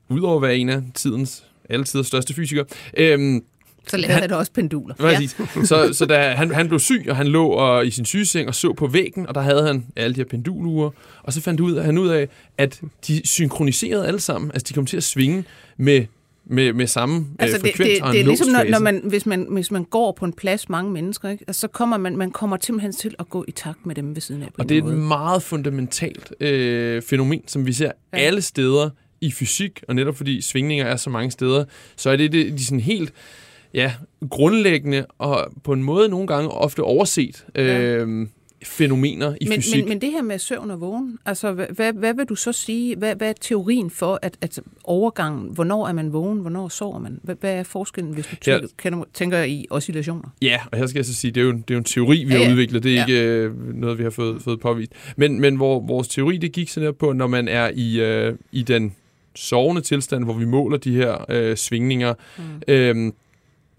S5: udover at være en af tidens, alle tiders største fysikere. Øhm,
S3: så lavede han, han også penduler.
S5: Ja. Så, så da han, han blev syg, og han lå og, i sin sygeseng og så på væggen, og der havde han alle de her pendulurer, og så fandt ud, han ud af, at de synkroniserede alle sammen, altså de kom til at svinge med med, med samme øh, altså øh, frekvens
S3: det, det, og en Det er ligesom, når, når man, hvis, man, hvis man går på en plads, mange mennesker, ikke? Altså, så kommer man, man kommer simpelthen til at gå i takt med dem ved siden af.
S5: og det er måde. et meget fundamentalt øh, fænomen, som vi ser ja. alle steder i fysik, og netop fordi svingninger er så mange steder, så er det, det de sådan helt ja, grundlæggende og på en måde nogle gange ofte overset ja. øh, fænomener i
S3: men,
S5: fysik.
S3: Men, men det her med søvn og vågen, altså hvad, hvad, vil du så sige, hvad, hvad er teorien for at, at overgangen, hvornår er man vågen, hvornår sover man? Hvad, hvad er forskellen, hvis du tænker, ja. kan, tænker i oscillationer?
S5: Ja, og her skal jeg så sige, det er jo, det er jo en teori, vi ja, har udviklet, det er ja. ikke øh, noget, vi har fået, fået påvist. Men, men hvor vores teori, det gik sådan her på, når man er i, øh, i den sovende tilstand, hvor vi måler de her øh, svingninger, mm. øh,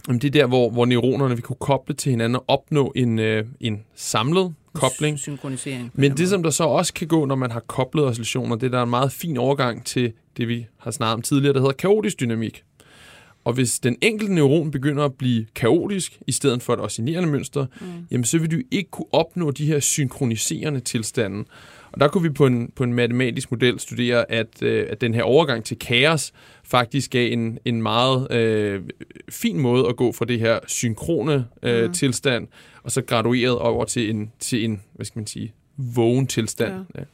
S5: det er der, hvor, hvor neuronerne vil kunne koble til hinanden og opnå en, øh, en samlet kobling.
S3: Synkronisering.
S5: Men det, som der så også kan gå, når man har koblet oscillationer, det er der er en meget fin overgang til det, vi har snakket om tidligere, der hedder kaotisk dynamik. Og hvis den enkelte neuron begynder at blive kaotisk, i stedet for et oscillerende mønster, mm. jamen så vil du ikke kunne opnå de her synkroniserende tilstande. Og der kunne vi på en, på en matematisk model studere, at, øh, at den her overgang til kaos faktisk gav en, en meget øh, fin måde at gå fra det her synkrone øh, mm. tilstand, og så gradueret over til en, til en hvad skal man sige, vågen tilstand. Ja. Ja.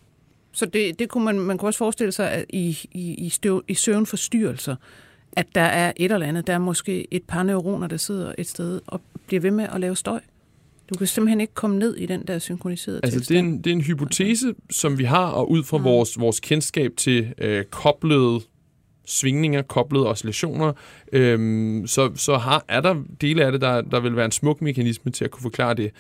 S3: Så det, det kunne man, man kunne også forestille sig, at i, i, i, støv, i søvnforstyrrelser, at der er et eller andet, der er måske et par neuroner, der sidder et sted og bliver ved med at lave støj. Du kan simpelthen ikke komme ned i den der synkroniserede
S5: altså, tilstand. Det er, en, det er en hypotese, okay. som vi har, og ud fra ja. vores, vores kendskab til øh, koblede svingninger, koblede oscillationer, øhm, så, så har, er der dele af det, der, der vil være en smuk mekanisme til at kunne forklare det.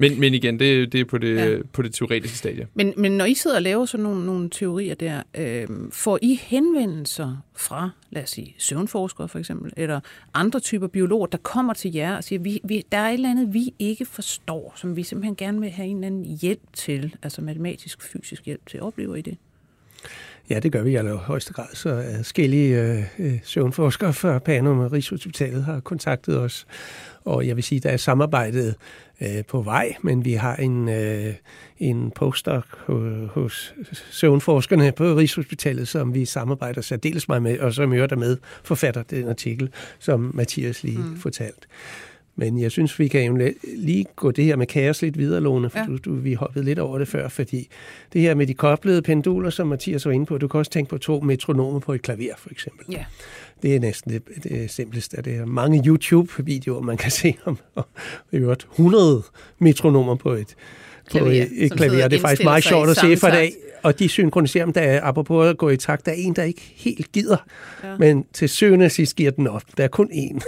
S5: Men, men igen, det, det er på det, ja. på det teoretiske stadie.
S3: Men, men når I sidder og laver sådan nogle, nogle teorier der, øh, får I henvendelser fra, lad os sige, søvnforskere for eksempel, eller andre typer biologer, der kommer til jer og siger, vi, vi, der er et eller andet, vi ikke forstår, som vi simpelthen gerne vil have en eller anden hjælp til, altså matematisk, fysisk hjælp til. Oplever I det?
S4: Ja, det gør vi i allerhøjeste grad. Så forskellige øh, øh, søvnforskere fra Panum og Rigshospitalet har kontaktet os. Og jeg vil sige, der er samarbejdet øh, på vej, men vi har en, øh, en postdoc hos, søvnforskerne på Rigshospitalet, som vi samarbejder særdeles meget med, og som hører der med forfatter den artikel, som Mathias lige mm. fortalt. Men jeg synes, vi kan lige gå det her med kaos lidt videre, Lone, for ja. du, du, vi hoppede lidt over det før, fordi det her med de koblede penduler, som Mathias var inde på, du kan også tænke på to metronomer på et klaver, for eksempel.
S3: Ja.
S4: Det er næsten det, det simpleste. Det er mange YouTube-videoer, man kan se om, vi har 100 metronomer på et, klaver, på et, et klaver. Det er faktisk meget sjovt at se for dag. Og de synkroniserer dem, der er, apropos at gå i takt, der er en, der ikke helt gider. Ja. Men til syvende sidst giver den op. Der er kun én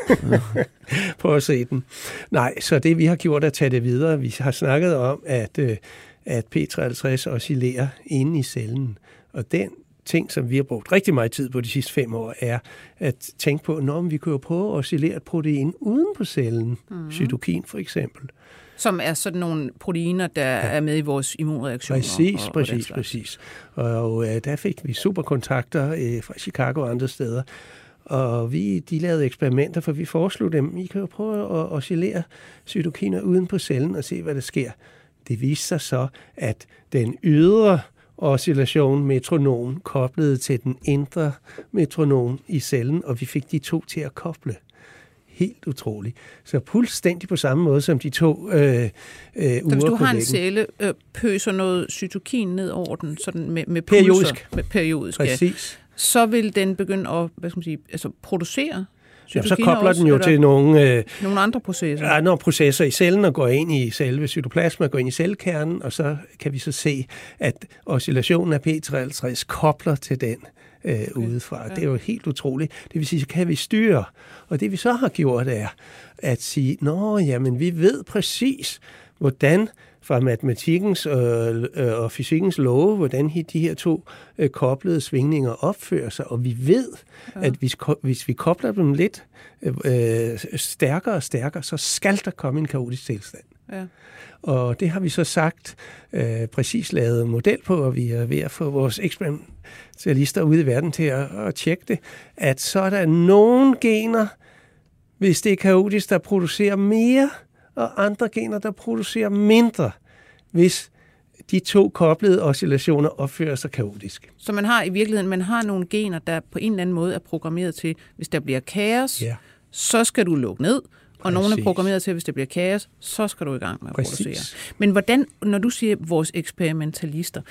S4: på at se den. Nej, så det vi har gjort er at tage det videre. Vi har snakket om, at, øh, at P53 oscillerer inde i cellen. Og den ting, som vi har brugt rigtig meget tid på de sidste fem år, er at tænke på, når vi kan jo prøve at oscillere et protein uden på cellen, mm. cytokin for eksempel.
S3: Som er sådan nogle proteiner, der ja. er med i vores immunreaktioner.
S4: Præcis, og, præcis, og præcis. Og, øh, der fik vi super kontakter øh, fra Chicago og andre steder. Og vi, de lavede eksperimenter, for vi foreslog dem, I kan jo prøve at oscillere cytokiner uden på cellen og se, hvad der sker. Det viste sig så, at den ydre oscillation metronom koblede til den indre metronom i cellen, og vi fik de to til at koble. Helt utroligt. Så fuldstændig på samme måde som de to øh, øh,
S3: uger hvis du har en celle, øh, pøser noget cytokin ned over den sådan med, med
S4: pulser, periodisk.
S3: Med periodisk,
S4: Præcis.
S3: Ja. Så vil den begynde at hvad skal man sige, altså producere
S4: Ja, så kobler også, den jo til nogle, øh,
S3: nogle andre processer.
S4: Andre processer i cellen og går ind i selve cytoplasma, går ind i cellekernen, og så kan vi så se, at oscillationen af P53 kobler til den øh, udefra. Ja. Det er jo helt utroligt. Det vil sige, så kan vi styre. Og det vi så har gjort er at sige, nå, jamen vi ved præcis, hvordan fra matematikkens øh, øh, og fysikkens love, hvordan de her to øh, koblede svingninger opfører sig, og vi ved, ja. at hvis, hvis vi kobler dem lidt øh, stærkere og stærkere, så skal der komme en kaotisk tilstand. Ja. Og det har vi så sagt øh, præcis lavet model på, og vi er ved at få vores eksperimentalister ude i verden til at, at tjekke det, at så er der nogle gener, hvis det er kaotisk, der producerer mere, og andre gener, der producerer mindre, hvis de to koblede oscillationer opfører sig kaotisk.
S3: Så man har i virkeligheden man har nogle gener, der på en eller anden måde er programmeret til, hvis der bliver kaos, ja. så skal du lukke ned, og nogen er programmeret til, at hvis det bliver kaos, så skal du i gang med at Præcis. producere. Men hvordan, når du siger vores eksperimentalister,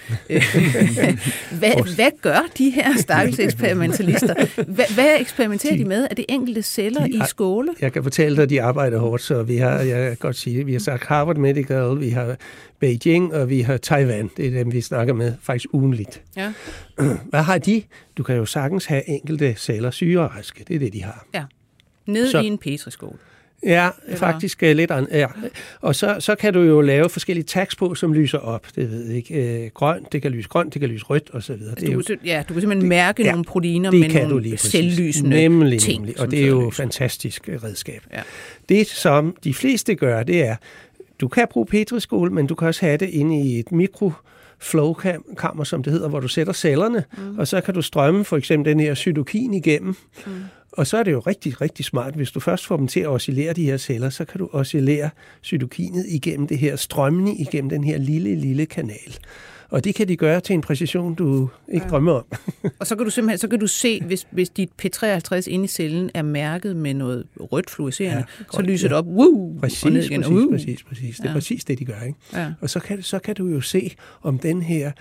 S3: hvad, hvad gør de her stakkels eksperimentalister? Hvad, hvad eksperimenterer de, de med? Er det enkelte celler de, i skåle?
S4: Jeg kan fortælle dig, at de arbejder hårdt, så vi har, jeg kan godt sige vi har sagt Harvard Medical, vi har Beijing, og vi har Taiwan. Det er dem, vi snakker med faktisk ugenligt. Ja. Hvad har de? Du kan jo sagtens have enkelte celler syreraske. Det er det, de har.
S3: Ja. Nede så, i en petriskål.
S4: Ja, Eller? faktisk uh, lidt andet. Ja. Og så, så kan du jo lave forskellige tags på, som lyser op. Det ved jeg ikke. Uh, grøn, det kan lyse grønt, det kan lyse rødt osv. Altså,
S3: det du, jo, ja, du kan simpelthen mærke ja, nogle proteiner med kan nogle selvlysende
S4: nemlig,
S3: ting.
S4: Nemlig, og det er jo et fantastisk redskab. Ja. Det, som de fleste gør, det er, du kan bruge petriskål, men du kan også have det inde i et mikro flowkammer, som det hedder, hvor du sætter cellerne, mm. og så kan du strømme for eksempel den her cytokin igennem. Mm. Og så er det jo rigtig, rigtig smart, hvis du først får dem til at oscillere de her celler, så kan du oscillere cytokinet igennem det her strømning, igennem den her lille, lille kanal. Og det kan de gøre til en præcision, du ikke ja. drømmer om.
S3: og så kan du simpelthen så kan du se, hvis, hvis dit P53 inde i cellen er mærket med noget rødt fluorescerende, ja, så lyser ja. det op, woo,
S4: præcis, og ned igen. Præcis, uh. præcis, præcis. Det er ja. præcis det, de gør. Ikke? Ja. Og så kan, så kan du jo se, om den her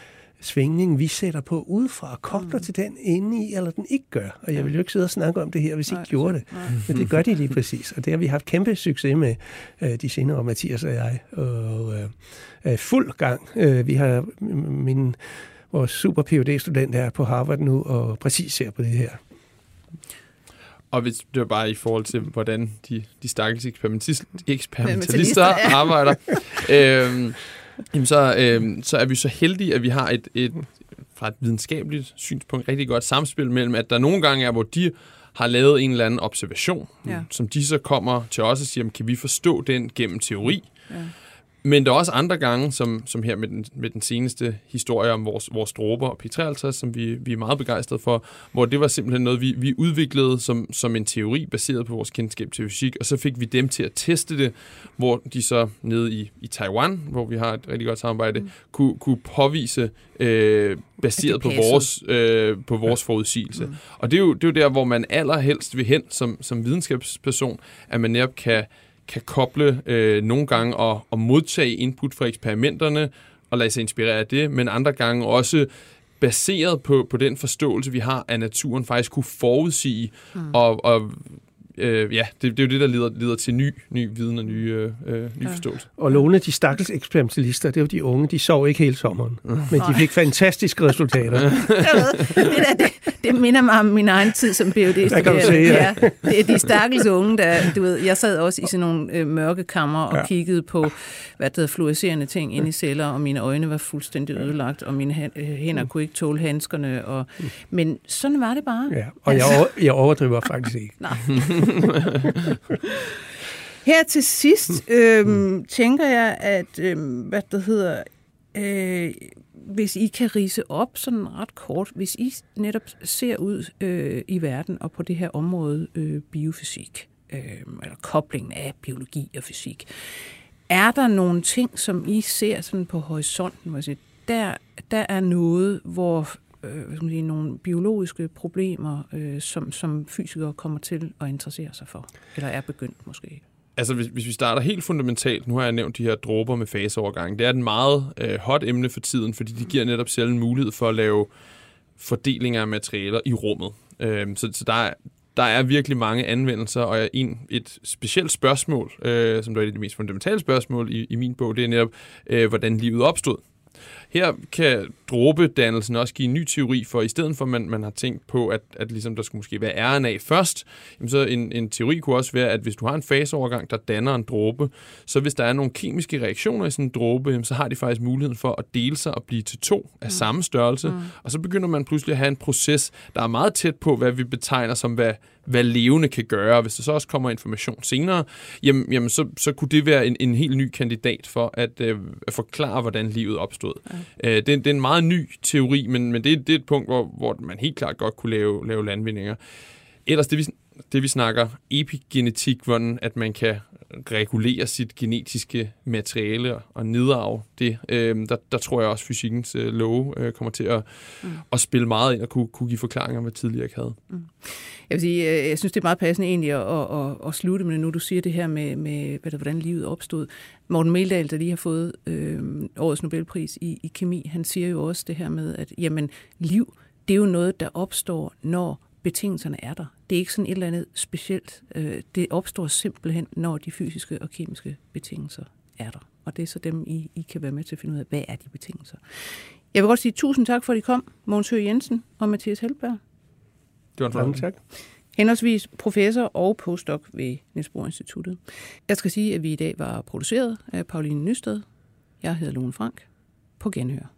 S4: svingning, vi sætter på udefra, kobler mm. til den inde i, eller den ikke gør. Og jeg vil jo ikke sidde og snakke om det her, hvis I ikke gjorde det. Nej. Men det gør de lige præcis. Og det har vi haft kæmpe succes med øh, de senere, Mathias og jeg. Og øh, fuld gang. Øh, vi har min, vores super phd student her på Harvard nu, og præcis ser på det her.
S5: Og hvis det var bare i forhold til, hvordan de, de stakkels eksperimentalister, eksperimentalister arbejder. øhm, jamen så, øh, så er vi så heldige, at vi har et, et fra et videnskabeligt synspunkt rigtig godt samspil mellem, at der nogle gange er, hvor de har lavet en eller anden observation, ja. som de så kommer til os og siger, kan vi forstå den gennem teori? Ja. Men der er også andre gange, som, som her med den, med den seneste historie om vores, vores dråber og P53, som vi, vi er meget begejstrede for, hvor det var simpelthen noget, vi, vi udviklede som, som en teori baseret på vores kendskab til fysik, og så fik vi dem til at teste det, hvor de så nede i, i Taiwan, hvor vi har et rigtig godt samarbejde, mm. kunne, kunne påvise øh, baseret på vores, øh, på vores forudsigelse. Mm. Og det er, jo, det er jo der, hvor man allerhelst vil hen som, som videnskabsperson, at man netop kan kan koble øh, nogle gange og, og modtage input fra eksperimenterne og lade sig inspirere af det, men andre gange også baseret på, på den forståelse, vi har af naturen, faktisk kunne forudsige mm. og, og øh, ja, det, det er jo det, der leder, leder til ny, ny viden og ny, øh, øh ny ja. forståelse.
S4: Og Lone, de stakkels eksperimentalister, det er jo de unge, de sov ikke hele sommeren, mm. men de fik fantastiske resultater.
S3: det, der, det, det minder mig om min egen tid som phd
S4: kan du sige, ja.
S3: ja. Det er de stakkels unge, der, du ved, jeg sad også i sådan nogle øh, mørke kammer og ja. kiggede på, hvad der fluorescerende ting inde i celler, og mine øjne var fuldstændig ødelagt, og mine øh, hænder kunne ikke tåle handskerne, og, men sådan var det bare.
S4: Ja, og jeg, over, jeg overdriver faktisk ikke.
S3: Nej. Her til sidst øh, tænker jeg, at øh, hvad det hedder, øh, hvis I kan rise op sådan ret kort, hvis I netop ser ud øh, i verden og på det her område øh, biofysik, øh, eller koblingen af biologi og fysik, er der nogle ting, som I ser sådan på horisonten, hvor I siger, der, der er noget, hvor øh, sige, nogle biologiske problemer, øh, som, som fysikere kommer til at interessere sig for? Eller er begyndt måske?
S5: Altså, hvis, hvis vi starter helt fundamentalt, nu har jeg nævnt de her dråber med faseovergang, det er et meget øh, hot emne for tiden, fordi de giver netop selv en mulighed for at lave fordelinger af materialer i rummet. Øh, så, så der er, der er virkelig mange anvendelser, og en, et specielt spørgsmål, øh, som er et af de mest fundamentale spørgsmål i, i min bog, det er netop, øh, hvordan livet opstod. Her kan dråbedannelsen også give en ny teori, for i stedet for, at man, man har tænkt på, at, at ligesom der skulle måske være RNA først, jamen så en, en teori kunne også være, at hvis du har en faseovergang, der danner en dråbe, så hvis der er nogle kemiske reaktioner i sådan en dråbe, jamen så har de faktisk muligheden for at dele sig og blive til to af mm. samme størrelse, mm. og så begynder man pludselig at have en proces, der er meget tæt på, hvad vi betegner som, hvad, hvad levende kan gøre. Hvis der så også kommer information senere, jamen, jamen så, så kunne det være en, en helt ny kandidat for at, øh, at forklare, hvordan livet opstod. Ja. Øh, det, det er en meget ny teori, men, men det, det er et punkt, hvor, hvor man helt klart godt kunne lave, lave landvindinger. Ellers det vi, det, vi snakker epigenetik, hvordan at man kan regulere sit genetiske materiale og nedarve det, øh, der, der tror jeg også, at fysikkens øh, love øh, kommer til at, mm. at spille meget ind og kunne, kunne give forklaringer, hvad tidligere ikke havde. Mm.
S3: Jeg vil sige, øh, jeg synes, det er meget passende egentlig at, at, at, at slutte med, nu du siger det her med, med hvad der, hvordan livet opstod. Morten Meldal, der lige har fået øh, årets Nobelpris i, i kemi, han siger jo også det her med, at jamen, liv, det er jo noget, der opstår, når betingelserne er der. Det er ikke sådan et eller andet specielt. Øh, det opstår simpelthen, når de fysiske og kemiske betingelser er der. Og det er så dem, I, I kan være med til at finde ud af, hvad er de betingelser. Jeg vil godt sige tusind tak for, at I kom, Måns Høgh Jensen og Mathias Helberg.
S5: Det var en fornøjelse.
S4: Tak.
S3: Henholdsvis professor og postdoc ved Niels Bohr Instituttet. Jeg skal sige, at vi i dag var produceret af Pauline Nysted. Jeg hedder Lone Frank. På genhør.